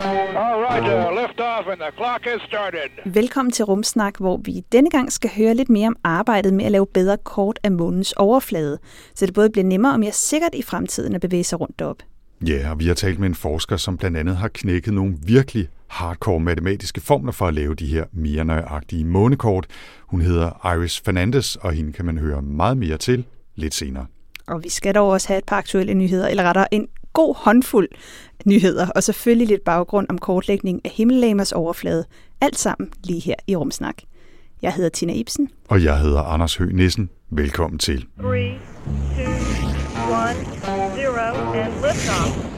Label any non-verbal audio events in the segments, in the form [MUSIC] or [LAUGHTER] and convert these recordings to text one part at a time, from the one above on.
All right, uh, lift off and the clock has started. Velkommen til Rumsnak, hvor vi denne gang skal høre lidt mere om arbejdet med at lave bedre kort af månens overflade, så det både bliver nemmere og mere sikkert i fremtiden at bevæge sig rundt op. Ja, og vi har talt med en forsker, som blandt andet har knækket nogle virkelig hardcore matematiske formler for at lave de her mere nøjagtige månekort. Hun hedder Iris Fernandes, og hende kan man høre meget mere til lidt senere. Og vi skal dog også have et par aktuelle nyheder, eller rettere en god håndfuld nyheder, og selvfølgelig lidt baggrund om kortlægning af himmellægers overflade. Alt sammen lige her i Rumsnak. Jeg hedder Tina Ibsen. Og jeg hedder Anders Høgh Nissen. Velkommen til. Three, two, one, zero, and liftoff.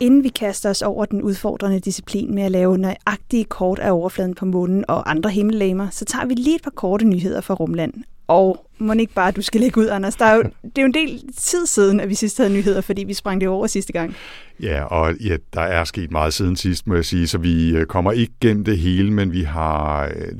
Inden vi kaster os over den udfordrende disciplin med at lave nøjagtige kort af overfladen på månen og andre himmellegemer, så tager vi lige et par korte nyheder fra Rumland. Og må ikke bare, du skal lægge ud, Anders. Der er jo, det er jo en del tid siden, at vi sidst havde nyheder, fordi vi sprang det over sidste gang. Ja, og ja, der er sket meget siden sidst, må jeg sige, så vi øh, kommer ikke gennem det hele, men vi har et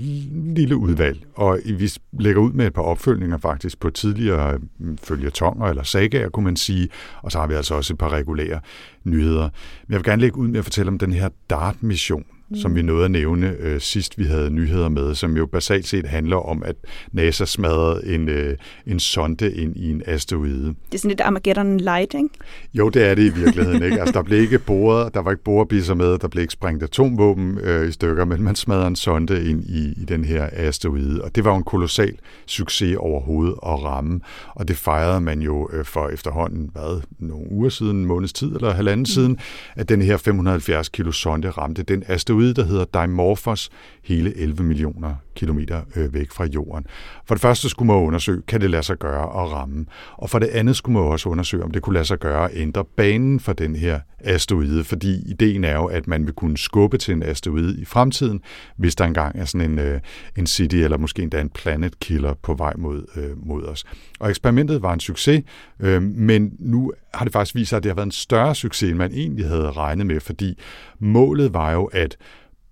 lille udvalg, og vi lægger ud med et par opfølgninger faktisk på tidligere øh, følgetonger eller sagaer, kunne man sige, og så har vi altså også et par regulære nyheder. Men jeg vil gerne lægge ud med at fortælle om den her DART-mission, mm. som vi nåede at nævne øh, sidst vi havde nyheder med, som jo basalt set handler om, at NASA smadrede en, øh, en sonde ind i en asteroide. Det er sådan lidt Armageddon Light, ikke? Jo, det er det i virkeligheden. ikke? Altså, der blev ikke boret, der var ikke borebisser med, der blev ikke sprængt atomvåben øh, i stykker, men man smadrede en sonde ind i, i den her asteroide. Og det var jo en kolossal succes overhovedet at ramme. Og det fejrede man jo øh, for efterhånden, hvad, nogle uger siden, en måneds tid eller halvanden mm. siden, at den her 570 kilo sonde ramte den asteroide, asteroide, der hedder Dimorphos, hele 11 millioner kilometer øh, væk fra jorden. For det første skulle man undersøge, kan det lade sig gøre at ramme? Og for det andet skulle man også undersøge, om det kunne lade sig gøre at ændre banen for den her asteroide, fordi ideen er jo, at man vil kunne skubbe til en asteroide i fremtiden, hvis der engang er sådan en, øh, en city eller måske endda en planet killer på vej mod, øh, mod os. Og eksperimentet var en succes, men nu har det faktisk vist sig, at det har været en større succes, end man egentlig havde regnet med, fordi målet var jo at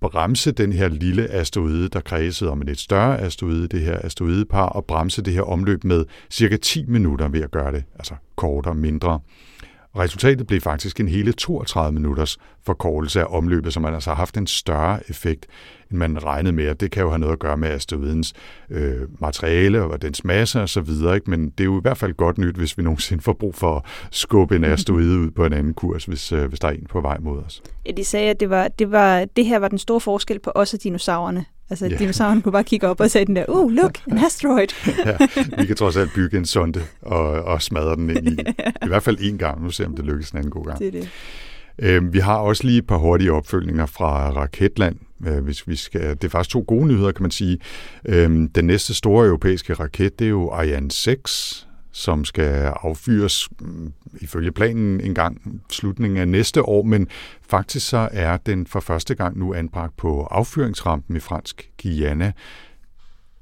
bremse den her lille asteroide, der kredsede om en lidt større asteroide, det her asteroidepar, og bremse det her omløb med cirka 10 minutter ved at gøre det, altså kortere, mindre. Resultatet blev faktisk en hele 32 minutters forkortelse af omløbet, som man altså har haft en større effekt, end man regnede med. Og det kan jo have noget at gøre med asteroidens øh, materiale og dens masse og så videre. Ikke? Men det er jo i hvert fald godt nyt, hvis vi nogensinde får brug for at skubbe en asteroide ud på en anden kurs, hvis, øh, hvis der er en på vej mod os. Ja, de sagde, at det, var, det, var, det her var den store forskel på os og dinosaurerne. Altså, yeah. dinosaurerne kunne bare kigge op og sige den der, uh, look, en asteroid. ja, vi kan trods alt bygge en sonde og, og smadre den ind i. [LAUGHS] I hvert fald en gang. Nu ser om det lykkes en anden god gang. Det er det. Øhm, vi har også lige et par hurtige opfølgninger fra Raketland, øh, hvis vi skal. Det er faktisk to gode nyheder, kan man sige. Øhm, den næste store europæiske raket, det er jo Ariane 6, som skal affyres mm, ifølge planen en gang slutningen af næste år, men faktisk så er den for første gang nu anbragt på affyringsrampen i fransk Guyana.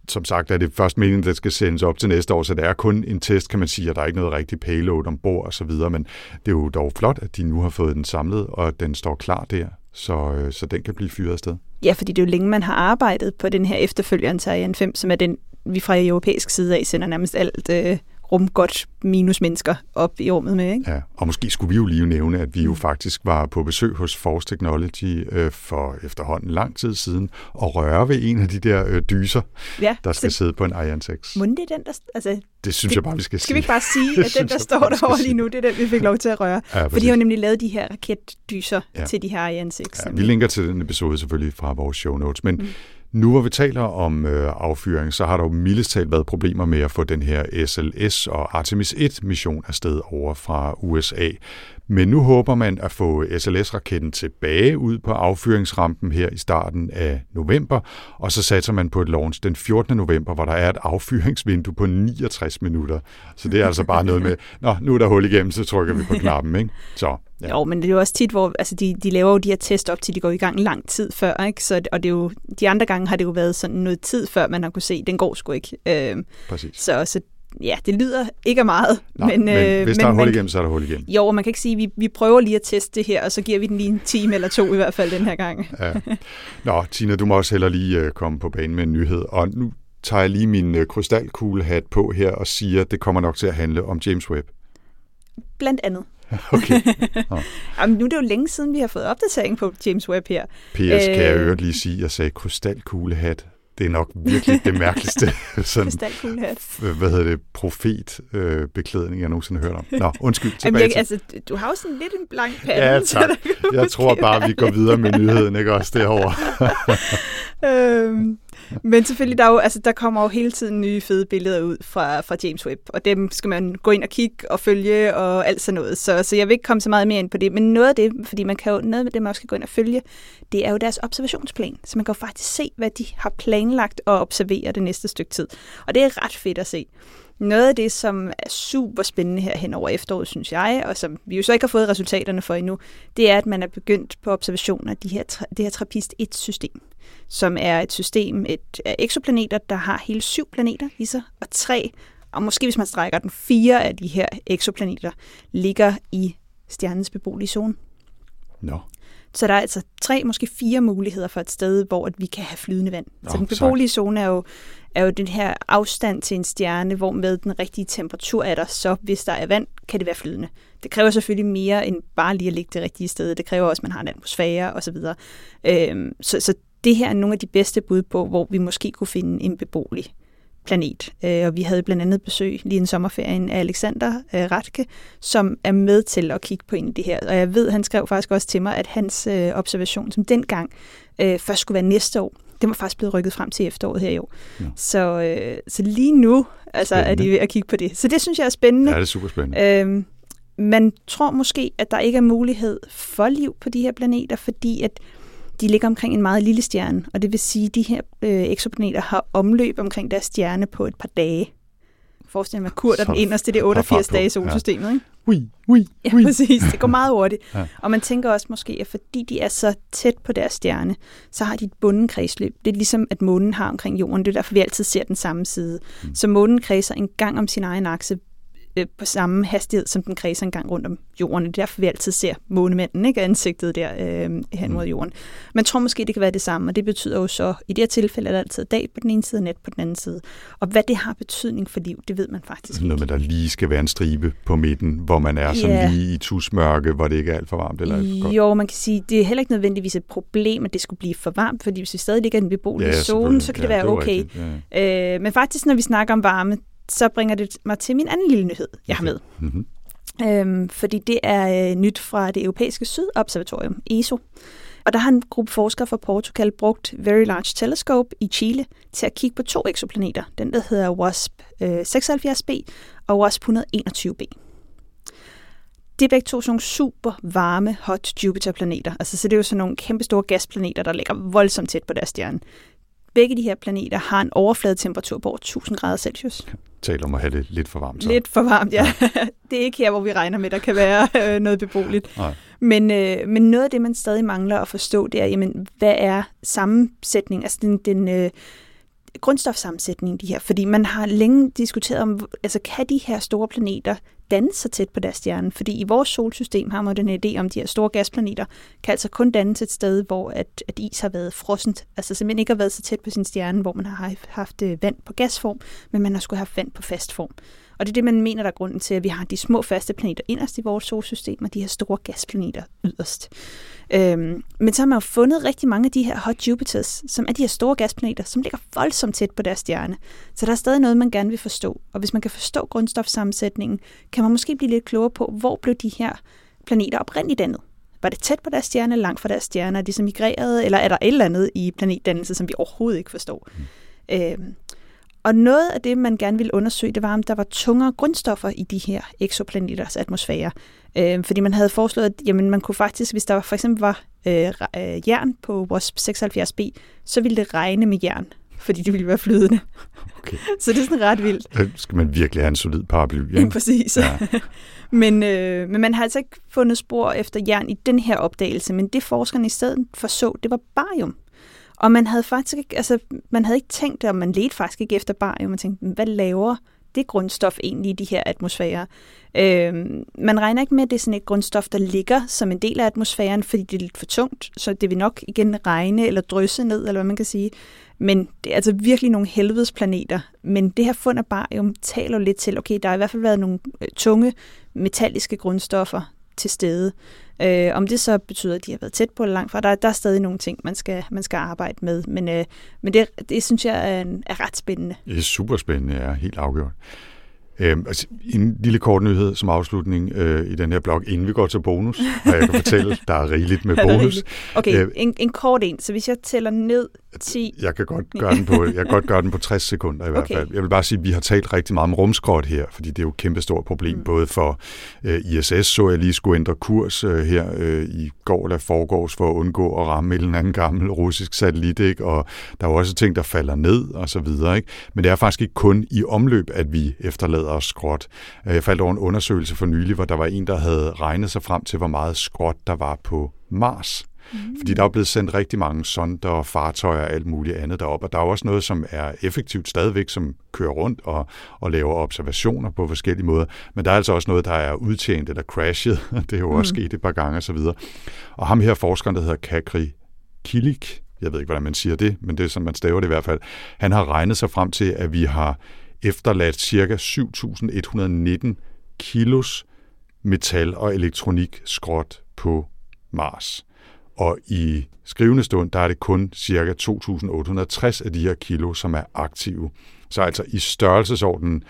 Som sagt er det først meningen, at det skal sendes op til næste år, så det er kun en test, kan man sige, og der er ikke noget rigtig payload ombord og så videre, men det er jo dog flot, at de nu har fået den samlet, og at den står klar der, så, øh, så den kan blive fyret afsted. Ja, fordi det er jo længe, man har arbejdet på den her efterfølgeren til Ariane 5, som er den, vi fra europæisk side af sender nærmest alt øh, rumgodt minus mennesker op i rummet med. Ikke? Ja, og måske skulle vi jo lige nævne, at vi jo faktisk var på besøg hos Force Technology øh, for efterhånden lang tid siden, og røre ved en af de der øh, dyser, ja, der skal sidde på en Ariane 6. Må det er den, der... Altså, det synes det, jeg bare, vi skal, skal sige. Skal vi ikke bare sige, [LAUGHS] at den, der står derovre lige nu, det er den, vi fik lov til at røre? Ja, For de har jo nemlig lavet de her raketdyser ja. til de her Ariane 6. Ja, vi linker til den episode selvfølgelig fra vores show notes, men mm. Nu hvor vi taler om øh, affyring, så har der jo mildest talt været problemer med at få den her SLS og Artemis 1-mission afsted over fra USA. Men nu håber man at få SLS-raketten tilbage ud på affyringsrampen her i starten af november, og så satser man på et launch den 14. november, hvor der er et affyringsvindue på 69 minutter. Så det er altså bare noget med, [LAUGHS] nå, nu er der hul igennem, så trykker vi på knappen, ikke? Så Ja. Jo, men det er jo også tit, hvor altså, de, de laver jo de her test op til, de går i gang lang tid før, ikke? Så, og det er jo, de andre gange har det jo været sådan noget tid før, man har kunne se, den går sgu ikke. Øh, Præcis. så, så ja, det lyder ikke af meget. Nå, men, men øh, hvis der er hul igennem, så er der hul igennem. Jo, og man kan ikke sige, at vi, vi prøver lige at teste det her, og så giver vi den lige en time eller to i hvert fald den her gang. Ja. Nå, Tina, du må også heller lige øh, komme på banen med en nyhed. Og nu tager jeg lige min øh, krystalkuglehat på her og siger, at det kommer nok til at handle om James Webb. Blandt andet. [LAUGHS] Okay. [LAUGHS] Jamen, nu er det jo længe siden, vi har fået opdatering på James Webb her. PS, kan jeg Øh. øvrigt lige sige, at jeg sagde krystalkuglehat. Det er nok virkelig det mærkeligste [LAUGHS] sådan, hvad hedder det, profetbeklædning, jeg nogensinde har hørt om. Nå, undskyld, Jamen, tilbage jeg, til. altså, du har jo sådan lidt en blank pande. [LAUGHS] Ja, tak. Jeg tror bare, vi går videre med nyheden, ikke også derovre. [LAUGHS] øhm, men selvfølgelig, der, er jo, altså, der kommer jo hele tiden nye fede billeder ud fra, fra James Webb, og dem skal man gå ind og kigge og følge og alt sådan noget. Så, så jeg vil ikke komme så meget mere ind på det, men noget af det, fordi man kan jo, noget af det, man også skal gå ind og følge, det er jo deres observationsplan. Så man kan jo faktisk se, hvad de har planlagt at observere det næste stykke tid. Og det er ret fedt at se. Noget af det, som er super spændende her hen over efteråret, synes jeg, og som vi jo så ikke har fået resultaterne for endnu, det er, at man er begyndt på observationer af de her, det her TRAPPIST-1-system, som er et system et, af eksoplaneter, der har hele syv planeter i sig, og tre, og måske hvis man strækker den, fire af de her eksoplaneter ligger i stjernens beboelige zone. Nå, så der er altså tre, måske fire muligheder for et sted, hvor at vi kan have flydende vand. Nå, så den beboelige zone er jo, er jo den her afstand til en stjerne, hvor med den rigtige temperatur er der, så hvis der er vand, kan det være flydende. Det kræver selvfølgelig mere end bare lige at ligge det rigtige sted. Det kræver også, at man har en atmosfære osv. Øhm, så, så det her er nogle af de bedste bud på, hvor vi måske kunne finde en beboelig planet. Øh, og vi havde blandt andet besøg lige en sommerferien af Alexander øh, Ratke, som er med til at kigge på en af de her. Og jeg ved, han skrev faktisk også til mig, at hans øh, observation, som dengang først skulle være næste år, den var faktisk blevet rykket frem til efteråret her i år. Ja. Så, øh, så lige nu altså, er Spændende. de ved at kigge på det. Så det synes jeg er spændende. ja, det er super spændende. Øhm, man tror måske, at der ikke er mulighed for liv på de her planeter, fordi at de ligger omkring en meget lille stjerne, og det vil sige, at de her øh, eksoplaneter har omløb omkring deres stjerne på et par dage. Forestil dig, at Kurt er Så den inderste, det er der er fart 88 på, dage i ja. solsystemet, ikke? Ui, ui, Ja, ui. præcis. Det går meget hurtigt. Ja. Ja. Og man tænker også måske, at fordi de er så tæt på deres stjerne, så har de et bundet kredsløb. Det er ligesom, at månen har omkring jorden. Det er derfor, vi altid ser den samme side. Mm. Så månen kredser en gang om sin egen akse øh, på samme hastighed, som den kredser en gang rundt om jorden. Det er derfor, vi altid ser månemanden, ikke? Ansigtet der øh, hen mod jorden. Man tror måske, det kan være det samme, og det betyder jo så, i det her tilfælde er der altid dag på den ene side og nat på den anden side. Og hvad det har betydning for liv, det ved man faktisk noget ikke. med, der lige skal være en stribe på midten, hvor man er sådan Ja. lige i tusmørke, hvor det ikke er alt for varmt eller alt for koldt. Jo, man kan sige, det er heller ikke nødvendigvis et problem, at det skulle blive for varmt, fordi hvis vi stadig ligger i den beboelige Ja, zone, så kan det selvfølgelig. være Ja, var okay. rigtigt. Ja. Øh, men faktisk, når vi snakker om varme, så bringer det mig til min anden lille nyhed, jeg har med. Mhm. Øhm, fordi det er øh, nyt fra det europæiske sydobservatorium, ESO. Og der har en gruppe forskere fra Portugal brugt Very Large Telescope i Chile til at kigge på to eksoplaneter. Den, der hedder WASP øh, 76b og WASP 121b. Det er begge to sådan nogle super varme hot Jupiter-planeter. Altså, så det er jo sådan nogle kæmpe store gasplaneter, der ligger voldsomt tæt på deres stjerne. Begge de her planeter har en overfladetemperatur på over 1000 grader Celsius. Tal om at have det lidt for varmt. Så. Lidt for varmt, ja. [LAUGHS] det er ikke her, hvor vi regner med, der kan være [LAUGHS] øh, noget beboeligt. Nej. Men, øh, men noget af det, man stadig mangler at forstå, det er, jamen, hvad er sammensætning, altså den, den øh, grundstofsammensætning, de her. Fordi man har længe diskuteret om, altså kan de her store planeter danne sig tæt på deres stjerne? Fordi i vores solsystem har man den idé om, de her store gasplaneter kan altså kun dannes et sted, hvor at, at is har været frossent. Altså simpelthen ikke har været så tæt på sin stjerne, hvor man har haft øh, vand på gasform, men man har skulle have vand på fast form. Og det er det, man mener, der er grunden til, at vi har de små faste planeter inderst i vores solsystem, og de her store gasplaneter yderst. Øhm, men så har man jo fundet rigtig mange af de her hot Jupiters, som er de her store gasplaneter, som ligger voldsomt tæt på deres stjerne. Så der er stadig noget, man gerne vil forstå. Og hvis man kan forstå grundstofsammensætningen, kan man måske blive lidt klogere på, hvor blev de her planeter oprindeligt dannet. Var det tæt på deres stjerne, langt fra deres stjerne? Er de så migreret, eller er der et eller andet i planetdannelse, som vi overhovedet ikke forstår? Mm. Øhm, og noget af det, man gerne ville undersøge, det var, om der var tungere grundstoffer i de her exoplaneters atmosfære. Øh, fordi man havde foreslået, at jamen, man kunne faktisk, hvis der for eksempel var øh, øh, jern på WASP 76b, så ville det regne med jern fordi de ville være flydende. Okay. [LAUGHS] Så det er sådan ret vildt. Så skal man virkelig have en solid paraply. Ja, præcis. Ja. [LAUGHS] men, øh, men man har altså ikke fundet spor efter jern i den her opdagelse, men det forskerne i stedet for så, det var barium. Og man havde faktisk ikke, altså, man havde ikke tænkt det, og man ledte faktisk ikke efter barium. Man tænkte, hvad laver det grundstof egentlig i de her atmosfærer? Øh, man regner ikke med, at det er sådan et grundstof, der ligger som en del af atmosfæren, fordi det er lidt for tungt, så det vil nok igen regne eller drysse ned, eller hvad man kan sige. Men det er altså virkelig nogle helvedesplaneter. Men det her fund af barium taler lidt til, okay, der har i hvert fald været nogle øh, tunge metalliske grundstoffer til stede. Øh, om det så betyder, at de har været tæt på eller langt fra, der, der er stadig nogle ting, man skal, man skal arbejde med. Men, øh, men det, det synes jeg er, er ret spændende. Det er super spændende, ja, helt afgjort. Øhm, altså, en lille kort nyhed som afslutning øh, i den her blog, inden vi går til bonus, og jeg kan fortælle, [LAUGHS] der er rigeligt med bonus. Okay, Øh, en, en kort en. Så hvis jeg tæller ned 10... Jeg kan godt gøre den på, jeg kan godt gøre den på 60 sekunder i hvert Okay. fald. Jeg vil bare sige, at vi har talt rigtig meget om rumskrot her, fordi det er jo et kæmpe stort problem, mm. både for øh, ISS, så jeg lige skulle ændre kurs øh, her øh, i går eller forgårs for at undgå at ramme en eller anden gammel russisk satellit, ikke? og der er jo også ting, der falder ned og så videre. Ikke? Men det er faktisk ikke kun i omløb, at vi efterlader os skrot. Øh, Jeg faldt over en undersøgelse for nylig, hvor der var en, der havde regnet sig frem til, hvor meget skrot der var på Mars. Fordi der er blevet sendt rigtig mange sonder og fartøjer og alt muligt andet derop, og der er jo også noget, som er effektivt stadigvæk, som kører rundt og, og laver observationer på forskellige måder, men der er altså også noget, der er udtjent eller crashet, [LAUGHS] det er jo også sket et par gange osv. Og, og ham her forskeren, der hedder Kakri Kilik, jeg ved ikke, hvordan man siger det, men det er sådan, man staver det i hvert fald, han har regnet sig frem til, at vi har efterladt ca. 7.119 kilos metal- og elektronikskrot på Mars. Og i skrivende stund, der er det kun ca. 2.860 af de her kilo, som er aktive. Så altså i størrelsesordenen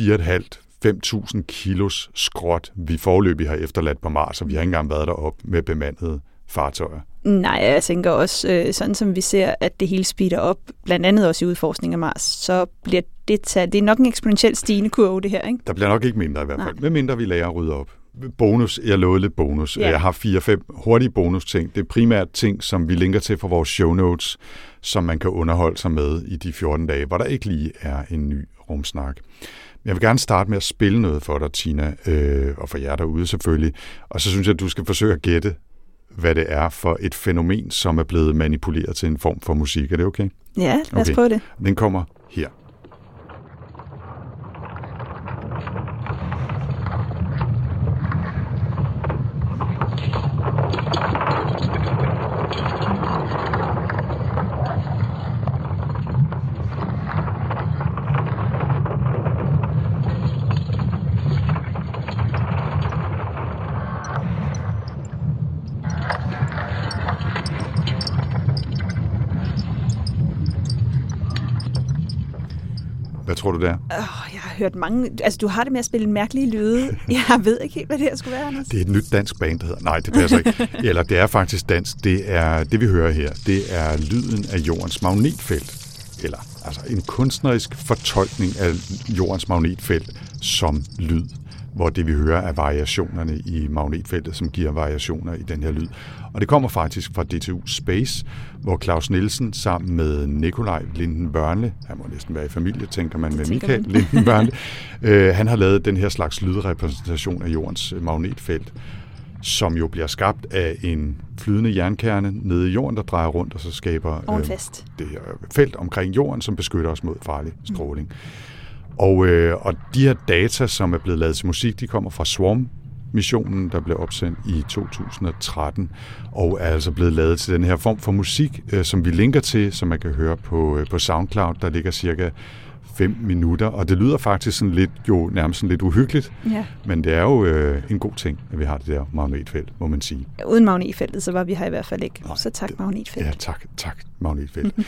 4.500-5.000 kilos skrot, vi forløbig har efterladt på Mars, og vi har ikke engang været derop med bemandede fartøjer. Nej, jeg tænker også, øh, sådan som vi ser, at det hele speeder op, blandt andet også i udforskning af Mars, så bliver det taget, det er nok en eksponentielt stigende kurve, det her, ikke? Der bliver nok ikke mindre i hvert fald, medmindre vi lærer at rydde op. Bonus, jeg lovede lidt bonus. Ja. Jeg har fire-fem hurtige bonus-ting. Det er primært ting, som vi linker til fra vores show notes, som man kan underholde sig med i de 14 dage, hvor der ikke lige er en ny rumsnak. Jeg vil gerne starte med at spille noget for dig, Tina, øh, og for jer derude selvfølgelig. Og så synes jeg, at du skal forsøge at gætte, hvad det er for et fænomen, som er blevet manipuleret til en form for musik. Er det okay? Ja, lad os Okay. prøve det. Den kommer her. Det er? Oh, jeg har hørt mange... Altså, du har det med at spille mærkelige lyde. [LAUGHS] Jeg ved ikke helt, hvad det her skulle være, Anders. Det er et nyt dansk band, der hedder... Nej, det passer ikke. [LAUGHS] Eller det er faktisk dansk. Det er det, vi hører her. Det er lyden af jordens magnetfelt. Eller altså en kunstnerisk fortolkning af jordens magnetfelt som lyd. Hvor det, vi hører, er variationerne i magnetfeltet, som giver variationer i den her lyd. Og det kommer faktisk fra DTU Space, hvor Claus Nielsen sammen med Nikolaj Linden Børnle, han må næsten være i familie, tænker man med Michael man. Linden [LAUGHS] Børnle, øh, han har lavet den her slags lydrepræsentation af jordens øh, magnetfelt, som jo bliver skabt af en flydende jernkerne nede i jorden, der drejer rundt og så skaber Ovenfast. det her felt omkring jorden, som beskytter os mod farlig stråling. Og, øh, og de her data, som er blevet lavet til musik, de kommer fra Swarm missionen, der blev opsendt i 2013, og er altså blevet lavet til den her form for musik, øh, som vi linker til, som man kan høre på, øh, på SoundCloud, der ligger cirka 5 minutter, og det lyder faktisk sådan lidt, jo nærmest sådan lidt uhyggeligt, Ja. men det er jo øh, en god ting, at vi har det der magnetfelt, må man sige. Uden magnetfeltet, så var vi her i hvert fald ikke. Nej, så tak, magnetfelt. Ja, tak, tak, magnetfelt. [LAUGHS]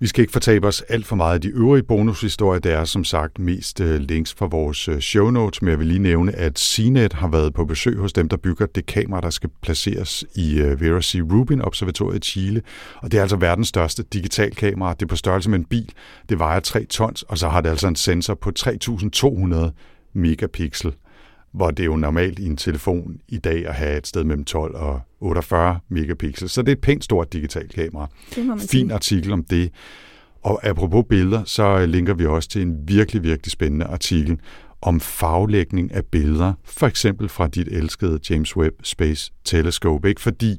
Vi skal ikke fortabe os alt for meget af de øvrige bonushistorier. Der er som sagt mest øh, links fra vores øh, show notes, men jeg vil lige nævne, at CNET har været på besøg hos dem, der bygger det kamera, der skal placeres i øh, Vera C. Rubin Observatoriet i Chile. Og det er altså verdens største digital kamera. Det er på størrelse med en bil. Det vejer 3 tons, og så har det altså en sensor på 3200 megapixel hvor det er jo normalt i en telefon i dag at have et sted mellem 12 og 48 megapixel. Så det er et pænt stort digitalt kamera. Fin sige. artikel om det. Og apropos billeder, så linker vi også til en virkelig, virkelig spændende artikel om farvelægning af billeder, for eksempel fra dit elskede James Webb Space Telescope. Ikke? Fordi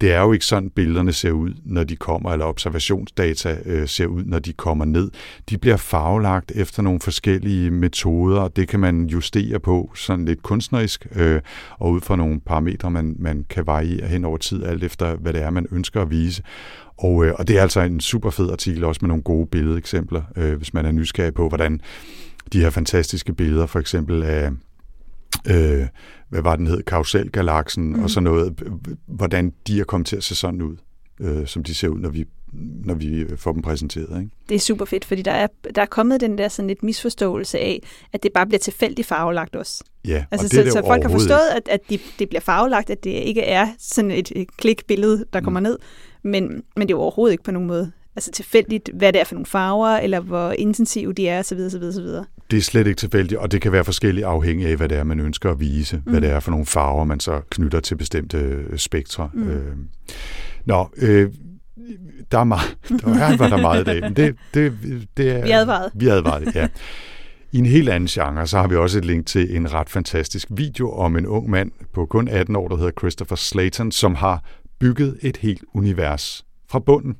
det er jo ikke sådan, billederne ser ud, når de kommer, eller observationsdata øh, ser ud, når de kommer ned. De bliver farvelagt efter nogle forskellige metoder, og det kan man justere på sådan lidt kunstnerisk, øh, og ud fra nogle parametre, man, man kan variere hen over tid, alt efter hvad det er, man ønsker at vise. Og, øh, og det er altså en super fed artikel, også med nogle gode billedeksempler, øh, hvis man er nysgerrig på, hvordan de her fantastiske billeder, for eksempel af, øh, hvad var den hed, Karuselgalaksen mm. og sådan noget, hvordan de er kommet til at se sådan ud, øh, som de ser ud, når vi når vi får dem præsenteret. Ikke? Det er super fedt, fordi der er, der er kommet den der sådan lidt misforståelse af, at det bare bliver tilfældigt farvelagt også. Ja, altså, og det så, det så folk har forstået, at, at de, det bliver farvelagt, at det ikke er sådan et, et klikbillede, der kommer mm. ned, men, men det er jo overhovedet ikke på nogen måde altså tilfældigt, hvad det er for nogle farver, eller hvor intensive de er, osv. osv., osv. Det er slet ikke tilfældigt, og det kan være forskelligt afhængig af, hvad det er, man ønsker at vise, mm. hvad det er for nogle farver, man så knytter til bestemte øh, spektre. Mm. Øh. Nå, øh, der er meget, [LAUGHS] der er, var der meget i dag, men det, det, det er... Vi advarede. Vi advarede, ja. I en helt anden genre, så har vi også et link til en ret fantastisk video om en ung mand på kun 18 år, der hedder Christopher Slayton, som har bygget et helt univers fra bunden.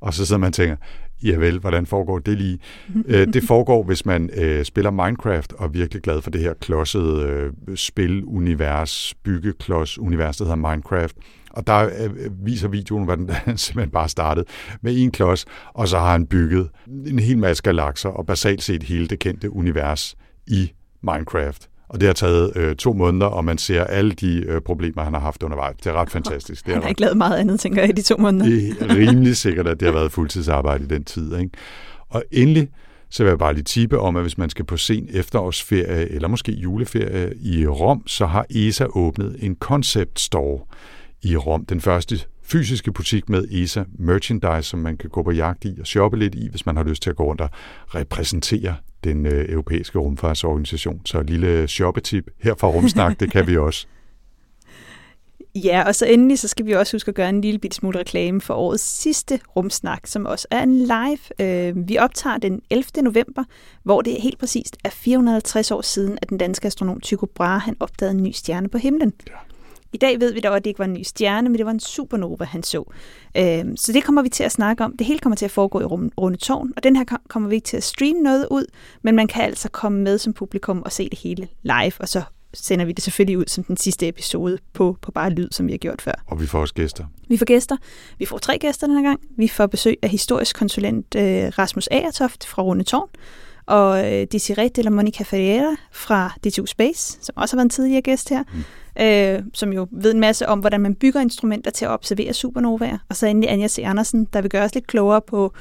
Og så sidder man og tænker, ja vel, hvordan foregår det lige? Øh, det foregår, hvis man øh, spiller Minecraft og er virkelig glad for det her klodsede øh, spilunivers, byggeklods-univers, der hedder Minecraft. Og der øh, viser videoen, hvordan [LAUGHS] den simpelthen bare startede med en klods, og så har han bygget en hel masse galakser, og basalt set hele det kendte univers i Minecraft. Og det har taget øh, to måneder, og man ser alle de øh, problemer, han har haft undervejs. Det er ret [LAUGHS] fantastisk. Det er han har ikke lavet meget andet, tænker jeg, i de to måneder. Det er rimelig sikkert, at det har været fuldtidsarbejde i den tid. Ikke? Og endelig, så vil jeg bare lige tippe om, at hvis man skal på sen efterårsferie, eller måske juleferie i Rom, så har ESA åbnet en concept store i Rom. Den første fysiske butik med ESA merchandise, som man kan gå på jagt i og shoppe lidt i, hvis man har lyst til at gå rundt og repræsentere den øh, europæiske rumfartsorganisation. Så et lille shoppetip her fra Rumsnak, det kan vi [LAUGHS] også. Ja, og så endelig så skal vi også huske at gøre en lille bit smule reklame for årets sidste rumsnak, som også er en live. Øh, vi optager den 11. november, hvor det helt præcist er 450 år siden, at den danske astronom Tycho Brahe han opdagede en ny stjerne på himlen. Ja. I dag ved vi dog, at det ikke var en ny stjerne, men det var en supernova, han så. Øhm, så det kommer vi til at snakke om. Det hele kommer til at foregå i Runde Tårn, og den her kommer vi ikke til at streame noget ud, men man kan altså komme med som publikum og se det hele live, og så sender vi det selvfølgelig ud som den sidste episode på, på bare lyd, som vi har gjort før. Og vi får også gæster. Vi får gæster. Vi får tre gæster den her gang. Vi får besøg af historisk konsulent øh, Rasmus Agertoft fra Runde Tårn, og øh, Desiree de la Monica Ferreira fra DTU Space, som også har været en tidligere gæst her. Mm øh, som jo ved en masse om, hvordan man bygger instrumenter til at observere supernovaer. Og så endelig Anja C. Andersen, der vil gøre os lidt klogere på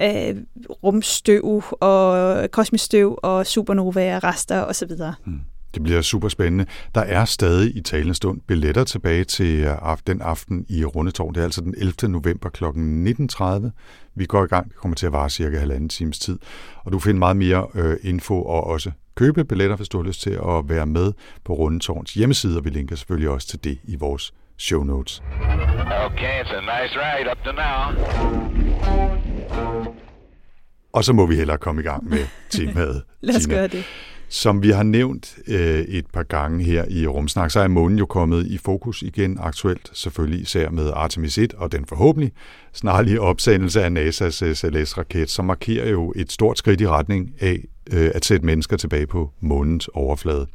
øh, rumstøv og kosmisk støv og supernovaer, rester osv. Hmm. Det bliver super spændende. Der er stadig i talende stund billetter tilbage til øh, den aften i Rundetårn. Det er altså den 11. november kl. 19.30. Vi går i gang. Det kommer til at vare cirka halvanden times tid. Og du finder meget mere øh, info og også købe billetter, hvis du har lyst til at være med på Rundetårns hjemmeside, og vi linker selvfølgelig også til det i vores show notes. Okay, it's a nice ride up to now. Og så må vi hellere komme i gang med [LAUGHS] temaet. Lad os gøre det. Som vi har nævnt øh, et par gange her i Rumsnak, så er månen jo kommet i fokus igen aktuelt, selvfølgelig især med Artemis 1 og den forhåbentlig snarlige opsendelse af NASA's øh, SLS-raket, som markerer jo et stort skridt i retning af øh, at sætte mennesker tilbage på månens overflade.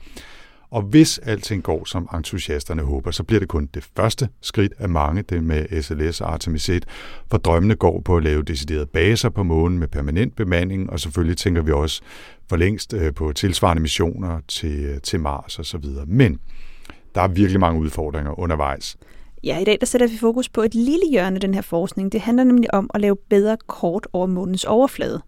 Og hvis alting går, som entusiasterne håber, så bliver det kun det første skridt af mange, det med SLS og Artemis 1, for drømmene går på at lave deciderede baser på månen med permanent bemanding, og selvfølgelig tænker vi også for længst øh, på tilsvarende missioner til, øh, til Mars osv. Men der er virkelig mange udfordringer undervejs. Ja, i dag der sætter vi fokus på et lille hjørne af den her forskning. Det handler nemlig om at lave bedre kort over månens overflade.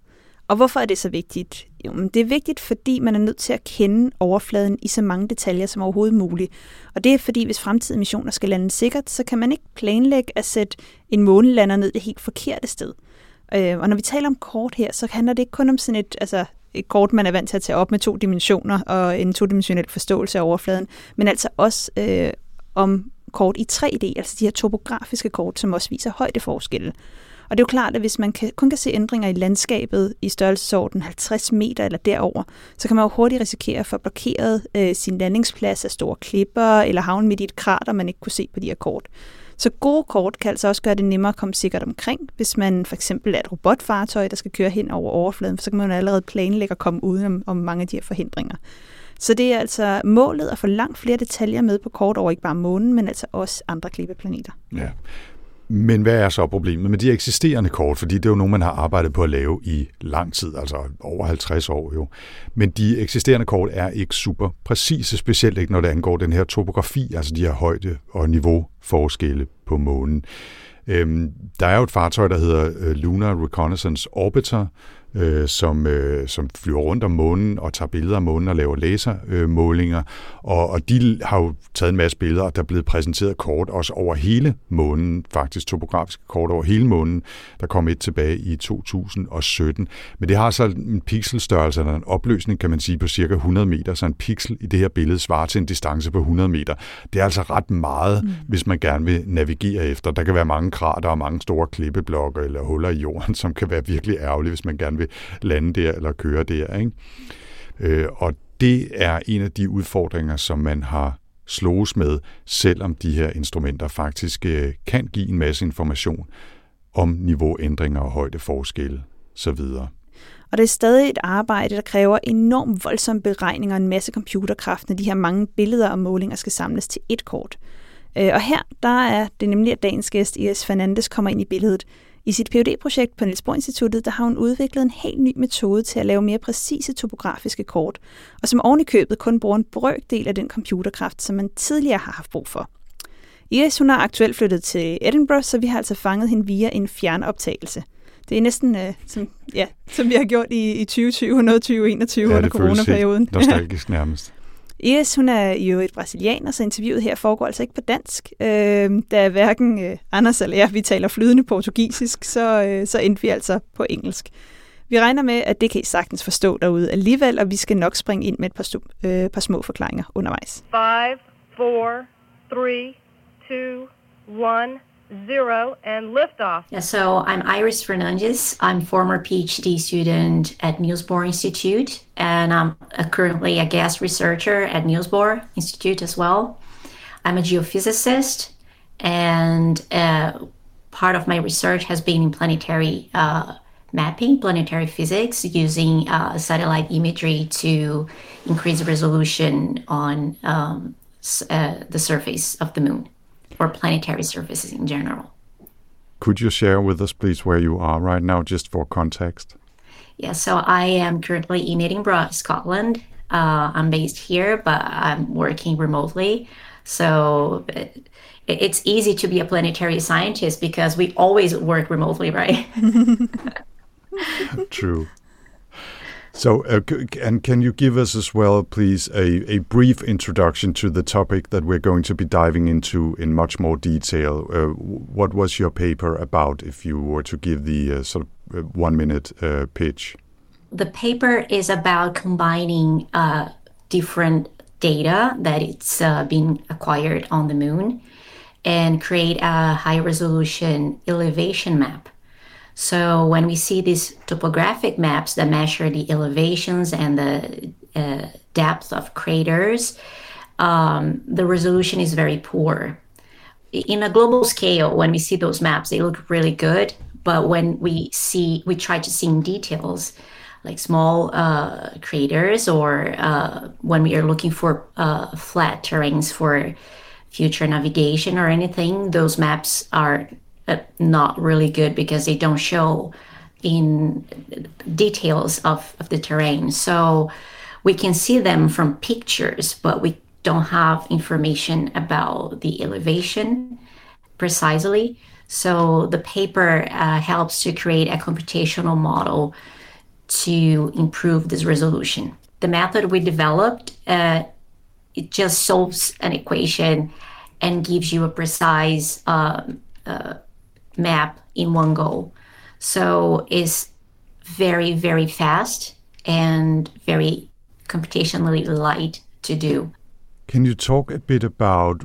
Og hvorfor er det så vigtigt? Jo, men det er vigtigt, fordi man er nødt til at kende overfladen i så mange detaljer som overhovedet muligt. Og det er fordi, hvis fremtidige missioner skal lande sikkert, så kan man ikke planlægge at sætte en månelander ned det helt forkerte sted. Øh, og når vi taler om kort her, så handler det ikke kun om sådan et, altså et kort, man er vant til at tage op med to dimensioner og en todimensionel forståelse af overfladen, men altså også øh, om kort i 3D, altså de her topografiske kort, som også viser højdeforskelle. Og det er jo klart, at hvis man kan, kun kan se ændringer i landskabet i størrelsesorden 50 meter eller derover, så kan man jo hurtigt risikere at få blokeret øh, sin landingsplads af store klipper eller havne midt i et krater, man ikke kunne se på de her kort. Så gode kort kan altså også gøre det nemmere at komme sikkert omkring, hvis man for eksempel er et robotfartøj, der skal køre hen over overfladen, så kan man allerede planlægge at komme uden om mange af de her forhindringer. Så det er altså målet at få langt flere detaljer med på kort over ikke bare månen, men altså også andre klippeplaneter. Ja. Men hvad er så problemet med de eksisterende kort? Fordi det er jo nogle, man har arbejdet på at lave i lang tid, altså over 50 år jo. Men de eksisterende kort er ikke super præcise, specielt ikke når det angår den her topografi, altså de her højde- og niveauforskelle på månen. Øhm, der er jo et fartøj, der hedder øh, Lunar Reconnaissance Orbiter, øh, som, øh, som flyver rundt om månen og tager billeder af månen og laver lasermålinger. Og, og de har jo taget en masse billeder, og der er blevet præsenteret kort også over hele månen, faktisk topografiske kort over hele månen. Der kom et tilbage i 2017. Men det har så en pixelstørrelse, eller en opløsning, kan man sige, på cirka 100 meter. Så en pixel i det her billede svarer til en distance på 100 meter. Det er altså ret meget, mm. hvis man gerne vil navigere efter. Der kan være mange krater og mange store klippeblokke eller huller i jorden, [LAUGHS] som kan være virkelig ærgerlige, hvis man gerne vil lande der eller køre der. Ikke? Øh, og det er en af de udfordringer, som man har slås med, selvom de her instrumenter faktisk øh, kan give en masse information om niveauændringer og højdeforskelle osv. Og det er stadig et arbejde, der kræver enormt voldsomme beregninger og en masse computerkraft, når de her mange billeder og målinger skal samles til et kort. Øh, og her der er det nemlig, at dagens gæst, Iris Fernandes, kommer ind i billedet. I sit phd projekt på Niels Bohr Instituttet, der har hun udviklet en helt ny metode til at lave mere præcise topografiske kort, og som oven i købet kun bruger en brøkdel af den computerkraft, som man tidligere har haft brug for. Iris hun er aktuelt flyttet til Edinburgh, så vi har altså fanget hende via en fjernoptagelse. Det er næsten, uh, som, ja, som vi har gjort i, i 2020 og noget 2021 ja, under coronaperioden. Det nostalgisk [LAUGHS] nærmest. Iris, hun er jo et brasilianer, så interviewet her foregår altså ikke på dansk. Øh, da hverken øh, Anders eller jeg, vi taler flydende portugisisk, så, øh, så endte vi altså på engelsk. Vi regner med, at det kan I sagtens forstå derude alligevel, og vi skal nok springe ind med et par, stu- øh, par små forklaringer undervejs. 5, 4, 3, 2, 1, zero, and liftoff. Yeah, so I'm Iris Fernandez. I'm former PhD student at Niels Bohr Institute, and I'm currently a guest researcher at Niels Bohr Institute as well. I'm a geophysicist, and uh, part of my research has been in planetary uh, mapping, planetary physics, using uh, satellite imagery to increase resolution on um, uh, the surface of the moon or planetary surfaces in general. Could you share with us, please, where you are right now, just for context? Yeah, so I am currently in Edinburgh, Scotland. Uh, I'm based here, but I'm working remotely. So it's easy to be a planetary scientist because we always work remotely, right? [LAUGHS] True. So, uh, and can you give us as well, please, a, a brief introduction to the topic that we're going to be diving into in much more detail? Uh, what was your paper about, if you were to give the uh, sort of uh, one minute uh, pitch? The paper is about combining uh, different data that it's been acquired on the moon and create a high resolution elevation map so when we see these topographic maps that measure the elevations and the uh, depth of craters, um, the resolution is very poor. In a global scale, when we see those maps, they look really good. But when we see, we try to see in details, like small uh, craters, or uh, when we are looking for uh, flat terrains for future navigation or anything, those maps are not really good because they don't show in details of, of the terrain. So we can see them from pictures, but we don't have information about the elevation precisely. So the paper uh, helps to create a computational model to improve this resolution. The method we developed, uh, it just solves an equation and gives you a precise uh, uh map in one go. So it's very, very fast and very computationally light to do. Can you talk a bit about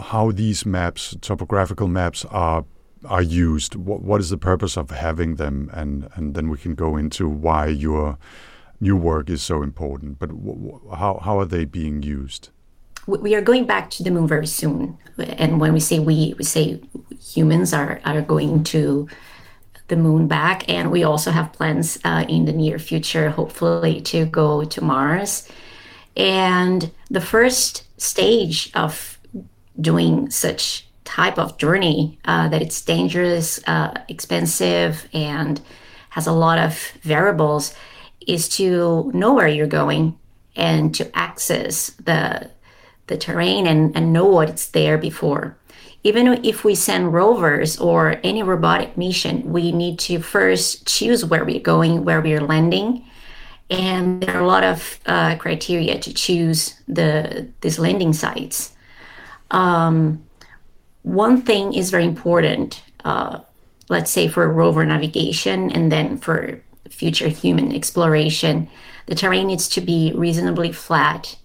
how these maps, topographical maps, are are used. What, what is the purpose of having them, and and then we can go into why your new work is so important. But how how are they being used? We are going back to the moon very soon, and when we say we, we say humans are are going to the moon back, and we also have plans uh, in the near future, hopefully, to go to Mars. And the first stage of doing such type of journey uh, that it's dangerous, uh, expensive, and has a lot of variables is to know where you're going and to access the the terrain and, and know what's there before. Even if we send rovers or any robotic mission, we need to first choose where we're going, where we're landing, and there are a lot of uh, criteria to choose the these landing sites. Um, one thing is very important. Uh, let's say for rover navigation, and then for future human exploration, the terrain needs to be reasonably flat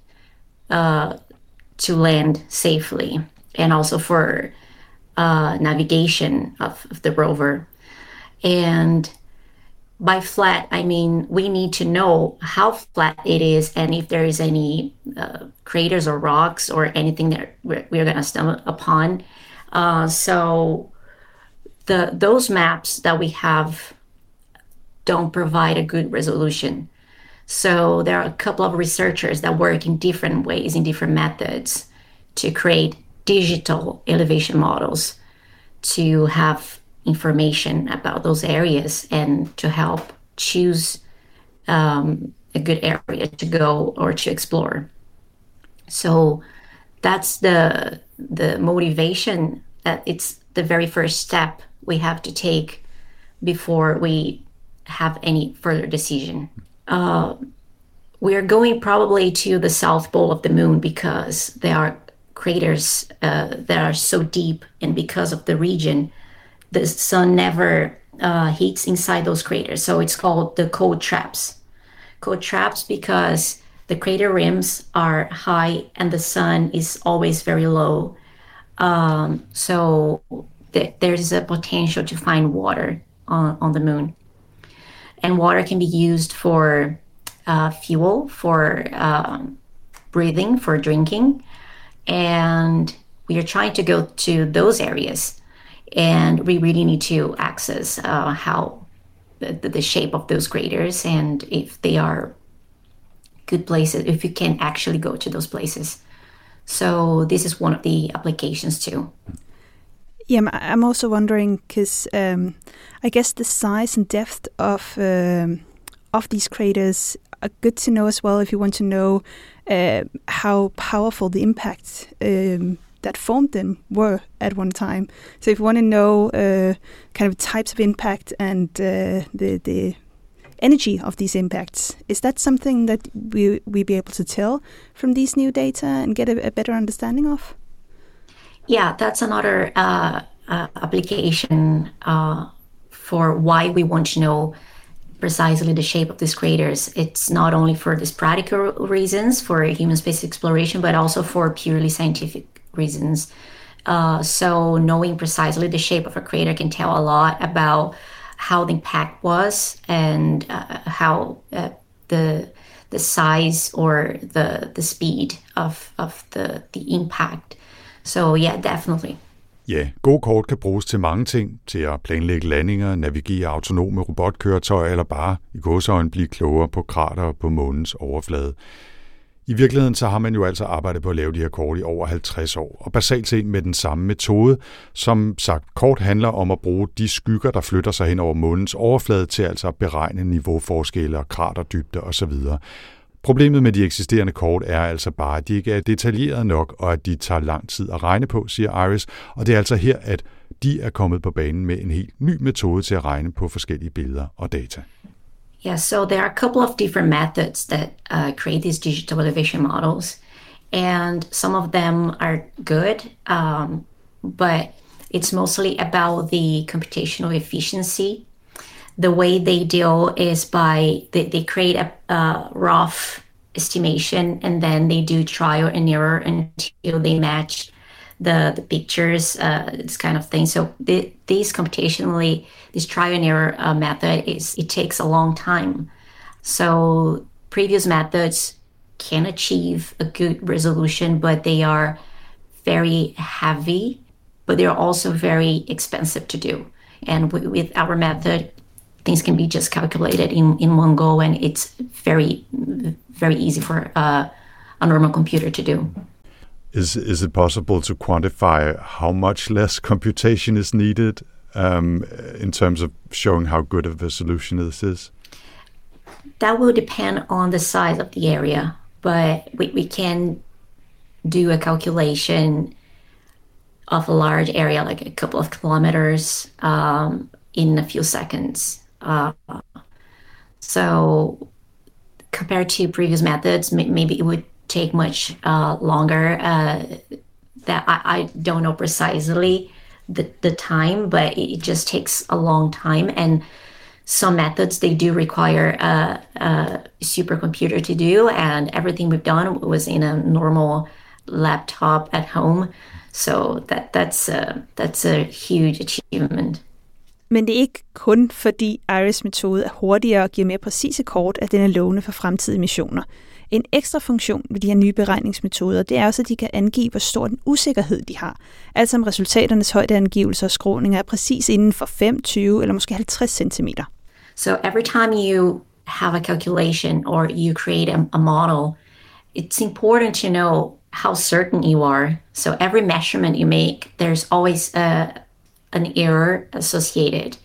uh, to land safely, and also for uh, navigation of, of the rover. And by flat, I mean we need to know how flat it is and if there is any uh, craters or rocks or anything that we're, going to stumble upon. Uh, so the those maps that we have don't provide a good resolution. So there are a couple of researchers that work in different ways, in different methods, to create digital elevation models to have information about those areas and to help choose um, a good area to go or to explore. So that's the the motivation that it's the very first step we have to take before we have any further decision. Uh, we are going probably to the south pole of the moon because there are craters uh, that are so deep, and because of the region, the sun never uh, heats inside those craters. So it's called the cold traps. Cold traps because the crater rims are high and the sun is always very low. Um, so th- there's a potential to find water on, on the moon. And water can be used for uh, fuel, for um, breathing, for drinking. And we are trying to go to those areas. And we really need to access uh, how the, the, shape of those craters and if they are good places if you can actually go to those places. So this is one of the applications too yeah i'm also wondering because um, i guess the size and depth of um, of these craters are good to know as well if you want to know uh, how powerful the impact um, that formed them were at one time. So if you want to know uh, kind of types of impact and uh, the the energy of these impacts, is that something that we we be able to tell from these new data and get a, a better understanding of? Yeah, that's another uh, uh application uh, for why we want to know precisely the shape of these craters. It's not only for these practical reasons for human space exploration, but also for purely scientific reasons. Uh, so knowing precisely the shape of a crater can tell a lot about how the impact was and uh, how uh, the the size or the the speed of of the the impact. So yeah, definitely. Ja, gode kort kan bruges til mange ting, til at planlægge landinger, navigere autonome robotkøretøjer eller bare i godsøjen blive klogere på krater på månens overflade. I virkeligheden så har man jo altså arbejdet på at lave de her kort i over 50 år, og basalt set med den samme metode, som sagt kort handler om at bruge de skygger, der flytter sig hen over månens overflade til altså at beregne niveauforskelle og kraterdybde osv. Problemet med de eksisterende kort er altså bare, at de ikke er detaljeret nok, og at de tager lang tid at regne på, siger Iris, og det er altså her, at de er kommet på banen med en helt ny metode til at regne på forskellige billeder og data. Yeah, so there are a couple of different methods that uh, create these digital elevation models, and some of them are good, um, but it's mostly about the computational efficiency. The way they deal is by they, they create a, a rough estimation and then they do trial and error until they match the the pictures, uh, this kind of thing. So the, these computationally, this trial and error uh, method is it takes a long time. So previous methods can achieve a good resolution, but they are very heavy, but they're also very expensive to do. And with our method, things can be just calculated in, in one go, and it's very, very easy for uh, a normal computer to do. Is is it possible to quantify how much less computation is needed um, in terms of showing how good of a solution this is? That will depend on the size of the area, but we, we can do a calculation of a large area, like a couple of kilometers, um, in a few seconds. Uh, so compared to previous methods, maybe it would take much uh, longer. Uh, that I, I, don't know precisely the, the time, but it just takes a long time. And some methods they do require a, a supercomputer to do, and everything we've done was in a normal laptop at home. So that that's a, that's a huge achievement. Men det er ikke kun fordi Iris metode er hurtigere og giver mere præcise kort, at den er lovende for fremtidige missioner. En ekstra funktion ved de her nye beregningsmetoder, det er også, at de kan angive, hvor stor den usikkerhed de har. Altså om resultaternes højdeangivelser og skråninger er præcis inden for 5, 20 eller måske 50 cm. So every time you have a calculation or you create a, a model, it's important to know how certain you are. So every measurement you make, there's always a, an error associated.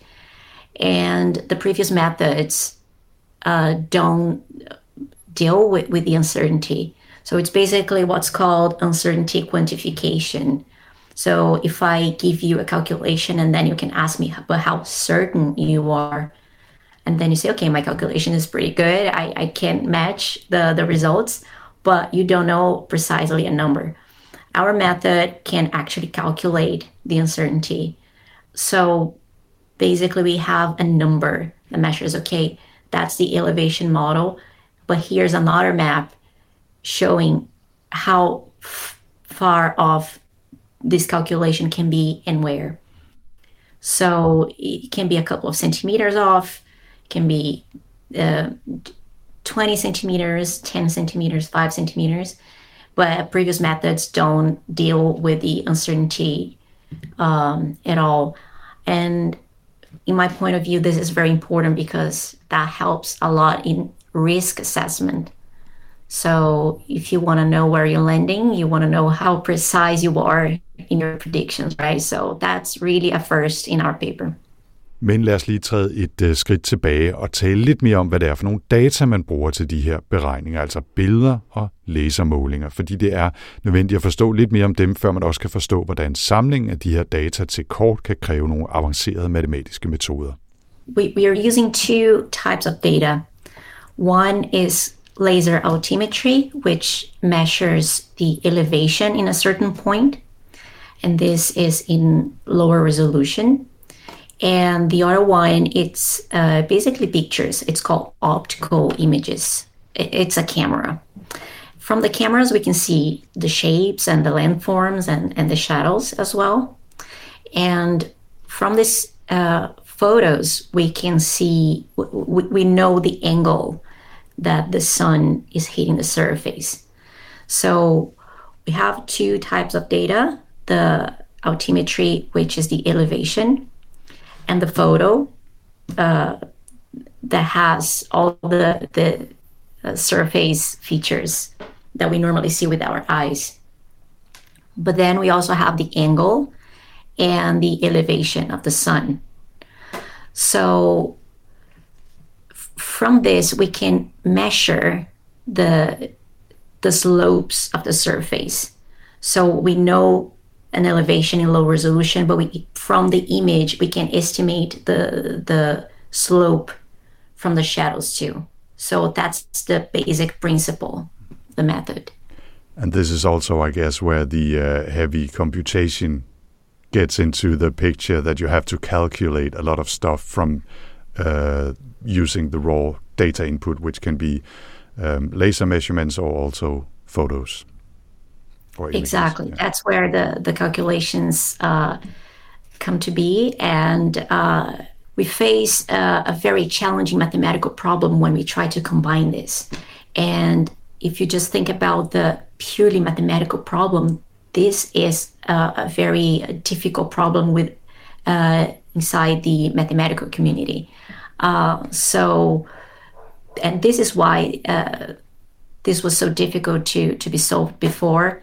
And the previous methods uh, don't deal with, with the uncertainty. So it's basically what's called uncertainty quantification. So if I give you a calculation and then you can ask me, but how certain you are, and then you say, okay, my calculation is pretty good. I, I can't match the, the results, but you don't know precisely a number. Our method can actually calculate the uncertainty. So basically, we have a number that measures, okay, that's the elevation model. But here's another map showing how f- far off this calculation can be and where. So it can be a couple of centimeters off, can be uh, 20 centimeters, 10 centimeters, 5 centimeters. But previous methods don't deal with the uncertainty um, at all. And in my point of view, this is very important because that helps a lot in risk assessment. So if you want to know where you're landing, you want to know how precise you are in your predictions, right? So that's really a first in our paper. Men lad os lige træde et øh, skridt tilbage og tale lidt mere om, hvad det er for nogle data, man bruger til de her beregninger, altså billeder og lasermålinger, fordi det er nødvendigt at forstå lidt mere om dem, før man også kan forstå, hvordan samlingen af de her data til kort kan kræve nogle avancerede matematiske metoder. We, we are using two types of data. One is laser altimetry, which measures the elevation in a certain point, and this is in lower resolution. And the other one, it's uh, basically pictures. It's called optical images. It's a camera. From the cameras, we can see the shapes and the landforms and, and the shadows as well. And from these uh, photos, we can see, we, we know the angle that the sun is hitting the surface. So we have two types of data the altimetry, which is the elevation, and the photo uh, that has all the, the uh, surface features that we normally see with our eyes. But then we also have the angle and the elevation of the sun. So from this we can measure the the slopes of the surface so we know an elevation in low resolution but we from the image we can estimate the the slope from the shadows too so that's the basic principle the method and this is also i guess where the uh, heavy computation gets into the picture that you have to calculate a lot of stuff from uh, using the raw data input, which can be um, laser measurements or also photos. Exactly. Yeah. That's where the, the calculations uh, come to be. And uh, we face uh, a very challenging mathematical problem when we try to combine this. And if you just think about the purely mathematical problem, this is uh, a very difficult problem with uh, inside the mathematical community. Uh, so, and this is why uh, this was so difficult to to be solved before.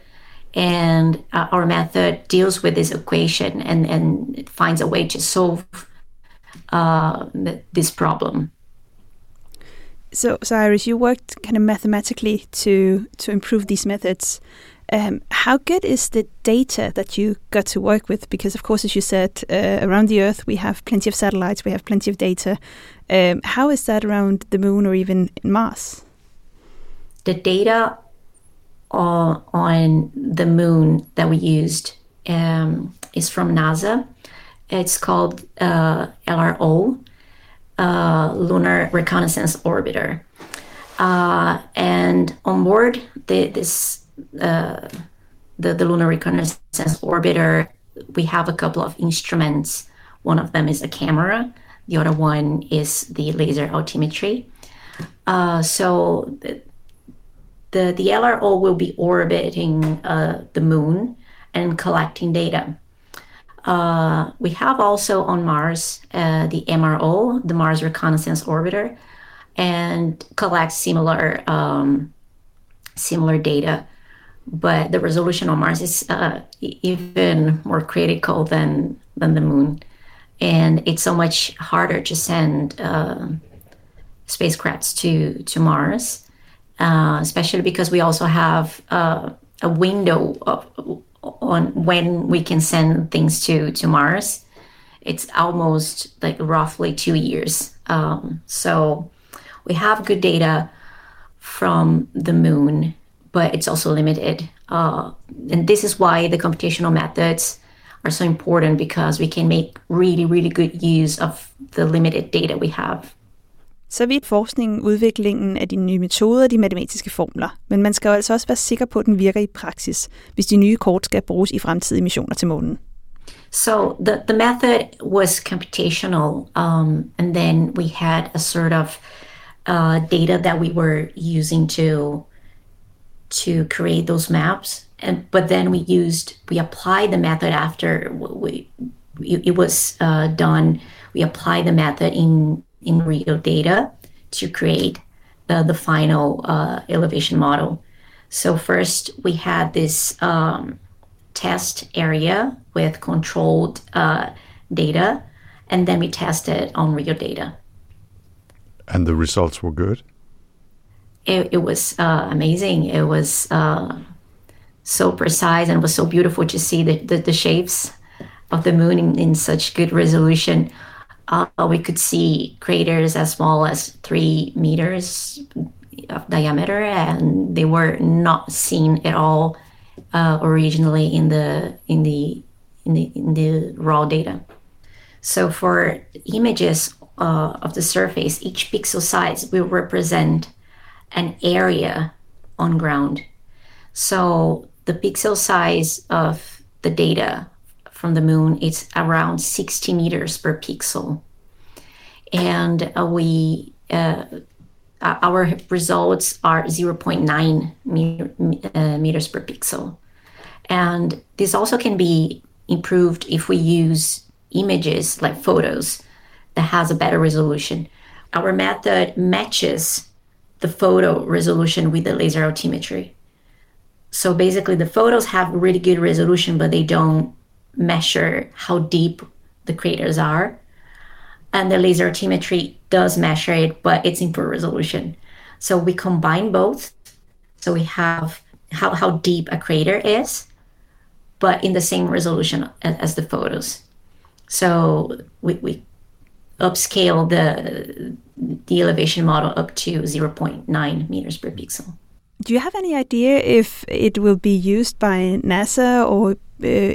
And uh, our method deals with this equation and and finds a way to solve uh, this problem. So, so Iris, you worked kind of mathematically to to improve these methods. Um, how good is the data that you got to work with? Because, of course, as you said, uh, around the Earth we have plenty of satellites, we have plenty of data. Um, how is that around the Moon or even in Mars? The data on, on the moon that we used um, is from NASA. It's called uh, LRO, uh, Lunar Reconnaissance Orbiter. Uh, and on board the, this uh, the, the Lunar Reconnaissance Orbiter, we have a couple of instruments. One of them is a camera. The other one is the laser altimetry. Uh, so the, the, the LRO will be orbiting uh, the moon and collecting data. Uh, we have also on Mars uh, the MRO, the Mars Reconnaissance Orbiter, and collects similar um, similar data. But the resolution on Mars is uh, even more critical than than the Moon, and it's so much harder to send uh, spacecrafts to to Mars, uh, especially because we also have uh, a window of, on when we can send things to to Mars. It's almost like roughly two years. Um, so we have good data from the moon, but it's also limited. Uh, and this is why the computational methods are so important because we can make really, really good use of the limited data we have. Så vidt forskningen udviklingen af de nye metoder og de matematiske formler, men man skal jo altså også være sikker på, at den virker i praksis, hvis de nye kort skal bruges i fremtidige missioner til månen. So the, the method was computational, um, and then we had a sort of uh, data that we were using to to create those maps. And but then we used we applied the method after we it, was uh, done. We applied the method in in real data to create the, the final uh, elevation model. So first we had this um, test area with controlled uh, data, and then we tested on real data. And the results were good? It, it was uh, amazing. It was uh, so precise and was so beautiful to see the, the, the shapes of the moon in, in such good resolution. Uh, we could see craters as small as three meters of diameter, and they were not seen at all uh, originally in the in the in the in the raw data. So for images uh, of the surface, each pixel size will represent an area on ground. So the pixel size of the data from the moon it's around 60 meters per pixel. And uh, we uh, our results are 0.9 meter, uh, meters per pixel. And this also can be improved if we use images like photos that has a better resolution. Our method matches the photo resolution with the laser altimetry. So basically, the photos have really good resolution, but they don't measure how deep the craters are. And the laser altimetry does measure it, but it's in poor resolution. So we combine both. So we have how, how deep a crater is, but in the same resolution as, as the photos. So we, we upscale the the elevation model up to 0.9 meters per pixel. Do you have any idea if it will be used by NASA or uh,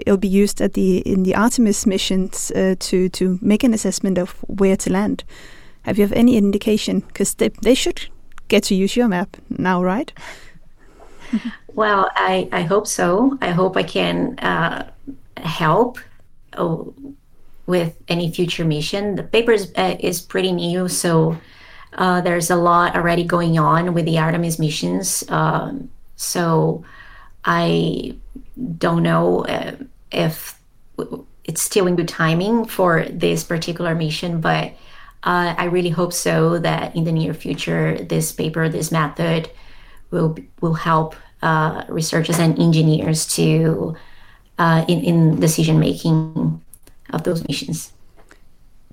it'll be used at the in the Artemis missions uh, to to make an assessment of where to land? Have you have any indication? Because they they should get to use your map now, right? [LAUGHS] well, I, I hope so. I hope I can uh, help oh, with any future mission. The paper is, uh, is pretty new, so uh, there's a lot already going on with the Artemis missions. Um, so I don't know uh, if it's still in good timing for this particular mission, but uh, I really hope so that in the near future, this paper, this method, will will help uh, researchers and engineers to uh, in in decision making of those missions.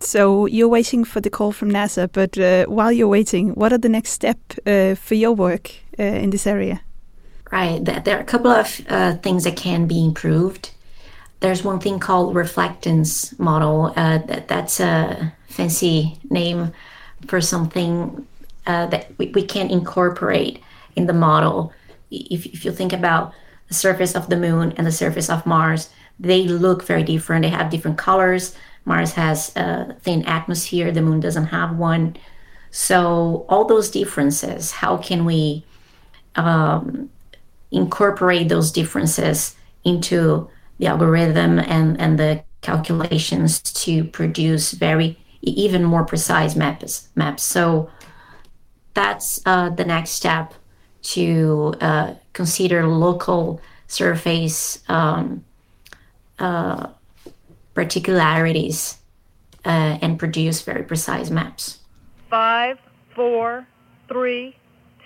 So you're waiting for the call from NASA, but uh, while you're waiting, what are the next step uh, for your work uh, in this area? Right, there are a couple of uh, things that can be improved. There's one thing called reflectance model. Uh, that, that's a fancy name for something uh, that we, we can incorporate in the model. If, if you think about the surface of the moon and the surface of Mars, they look very different. They have different colors Mars has a thin atmosphere, the moon doesn't have one. So, all those differences, how can we um, incorporate those differences into the algorithm and, and the calculations to produce very even more precise maps maps so that's uh, the next step to uh, consider local surface um, uh, particularities uh, and produce very precise maps. Five, four, three,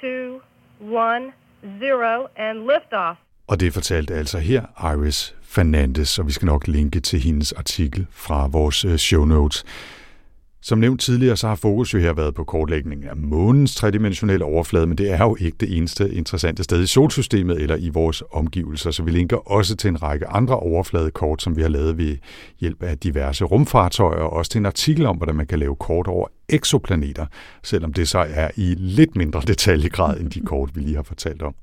two, one, zero, and liftoff. Og det fortalte altså her Iris Fernandes, og vi skal nok linke til hendes artikel fra vores øh, show notes. Som nævnt tidligere, så har fokus jo her været på kortlægning af månens tredimensionelle overflade, men det er jo ikke det eneste interessante sted i solsystemet eller i vores omgivelser, så vi linker også til en række andre overfladekort, som vi har lavet ved hjælp af diverse rumfartøjer, og også til en artikel om, hvordan man kan lave kort over eksoplaneter, selvom det så er i lidt mindre detaljegrad end de kort, vi lige har fortalt om.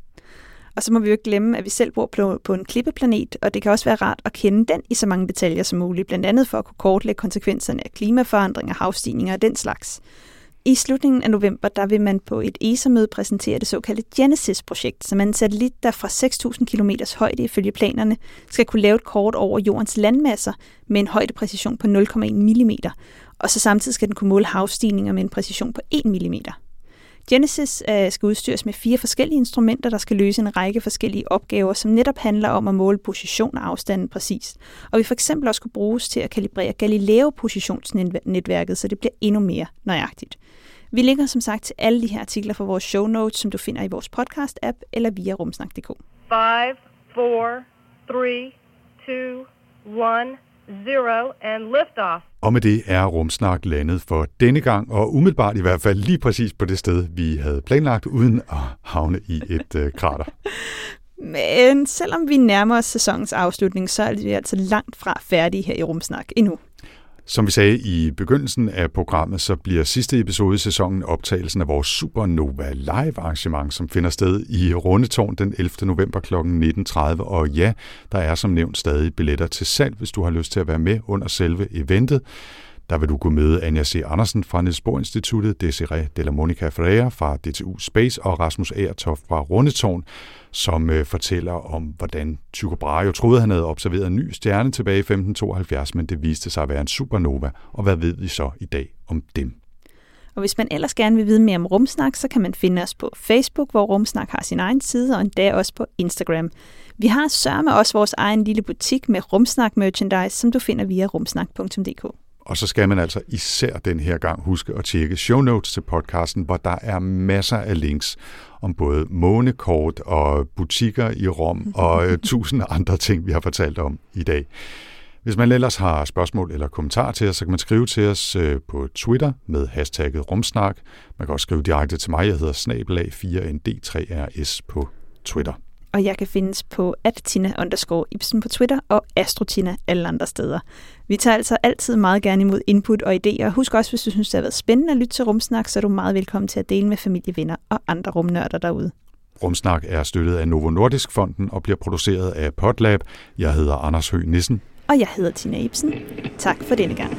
Og så må vi jo ikke glemme, at vi selv bor på, på en klippeplanet, og det kan også være rart at kende den i så mange detaljer som muligt, blandt andet for at kunne kortlægge konsekvenserne af klimaforandringer, havstigninger og den slags. I slutningen af november der vil man på et ESA-møde præsentere det såkaldte Genesis-projekt, som er en satellit, der fra 6.000 km højde ifølge planerne skal kunne lave et kort over jordens landmasser med en højdepræcision på 0,1 mm, og så samtidig skal den kunne måle havstigninger med en præcision på 1 mm. Genesis øh, skal udstyres med fire forskellige instrumenter, der skal løse en række forskellige opgaver, som netop handler om at måle position og afstanden præcist. Og vi for eksempel også kunne bruges til at kalibrere Galileo-positionsnetværket, så det bliver endnu mere nøjagtigt. Vi linker som sagt til alle de her artikler fra vores show notes, som du finder i vores podcast-app eller via rumsnak.dk. 5, 4, 3, 2, 1, 0, and liftoff. Og med det er Rumsnak landet for denne gang, og umiddelbart i hvert fald lige præcis på det sted, vi havde planlagt, uden at havne i et øh, krater. [LAUGHS] Men selvom vi nærmer os sæsonens afslutning, så er vi altså langt fra færdige her i Rumsnak endnu. Som vi sagde i begyndelsen af programmet, så bliver sidste episode i sæsonen optagelsen af vores Supernova Live arrangement, som finder sted i Rundetårn den 11. november kl. 19.30. Og ja, der er som nævnt stadig billetter til salg, hvis du har lyst til at være med under selve eventet. Der vil du kunne møde Anja C. Andersen fra Niels Bohr Instituttet, Desiree Della Monica Ferreira fra DTU Space og Rasmus Aertoft fra Rundetårn, som øh, fortæller om, hvordan Tycho Brahe jo troede, han havde observeret en ny stjerne tilbage i 1572, men det viste sig at være en supernova. Og hvad ved vi så i dag om dem? Og hvis man ellers gerne vil vide mere om Rumsnak, så kan man finde os på Facebook, hvor Rumsnak har sin egen side, og endda også på Instagram. Vi har sørme også vores egen lille butik med Rumsnak merchandise, som du finder via rumsnak.dk. Og så skal man altså især den her gang huske at tjekke show notes til podcasten, hvor der er masser af links om både månekort og butikker i Rom [LAUGHS] og øh, tusind andre ting, vi har fortalt om i dag. Hvis man ellers har spørgsmål eller kommentarer til os, så kan man skrive til os øh, på Twitter med hashtagget rumsnak. Man kan også skrive direkte til mig, jeg hedder snabelag 4nd3rs på Twitter og jeg kan findes på attina underscore Ibsen på Twitter og astrotina alle andre steder. Vi tager altså altid meget gerne imod input og idéer. Husk også, hvis du synes, det har været spændende at lytte til Rumsnak, så er du meget velkommen til at dele med familie, venner og andre rumnørder derude. Rumsnak er støttet af Novo Nordisk Fonden og bliver produceret af Podlab. Jeg hedder Anders Høgh Nissen. Og jeg hedder Tina Ibsen. Tak for denne gang.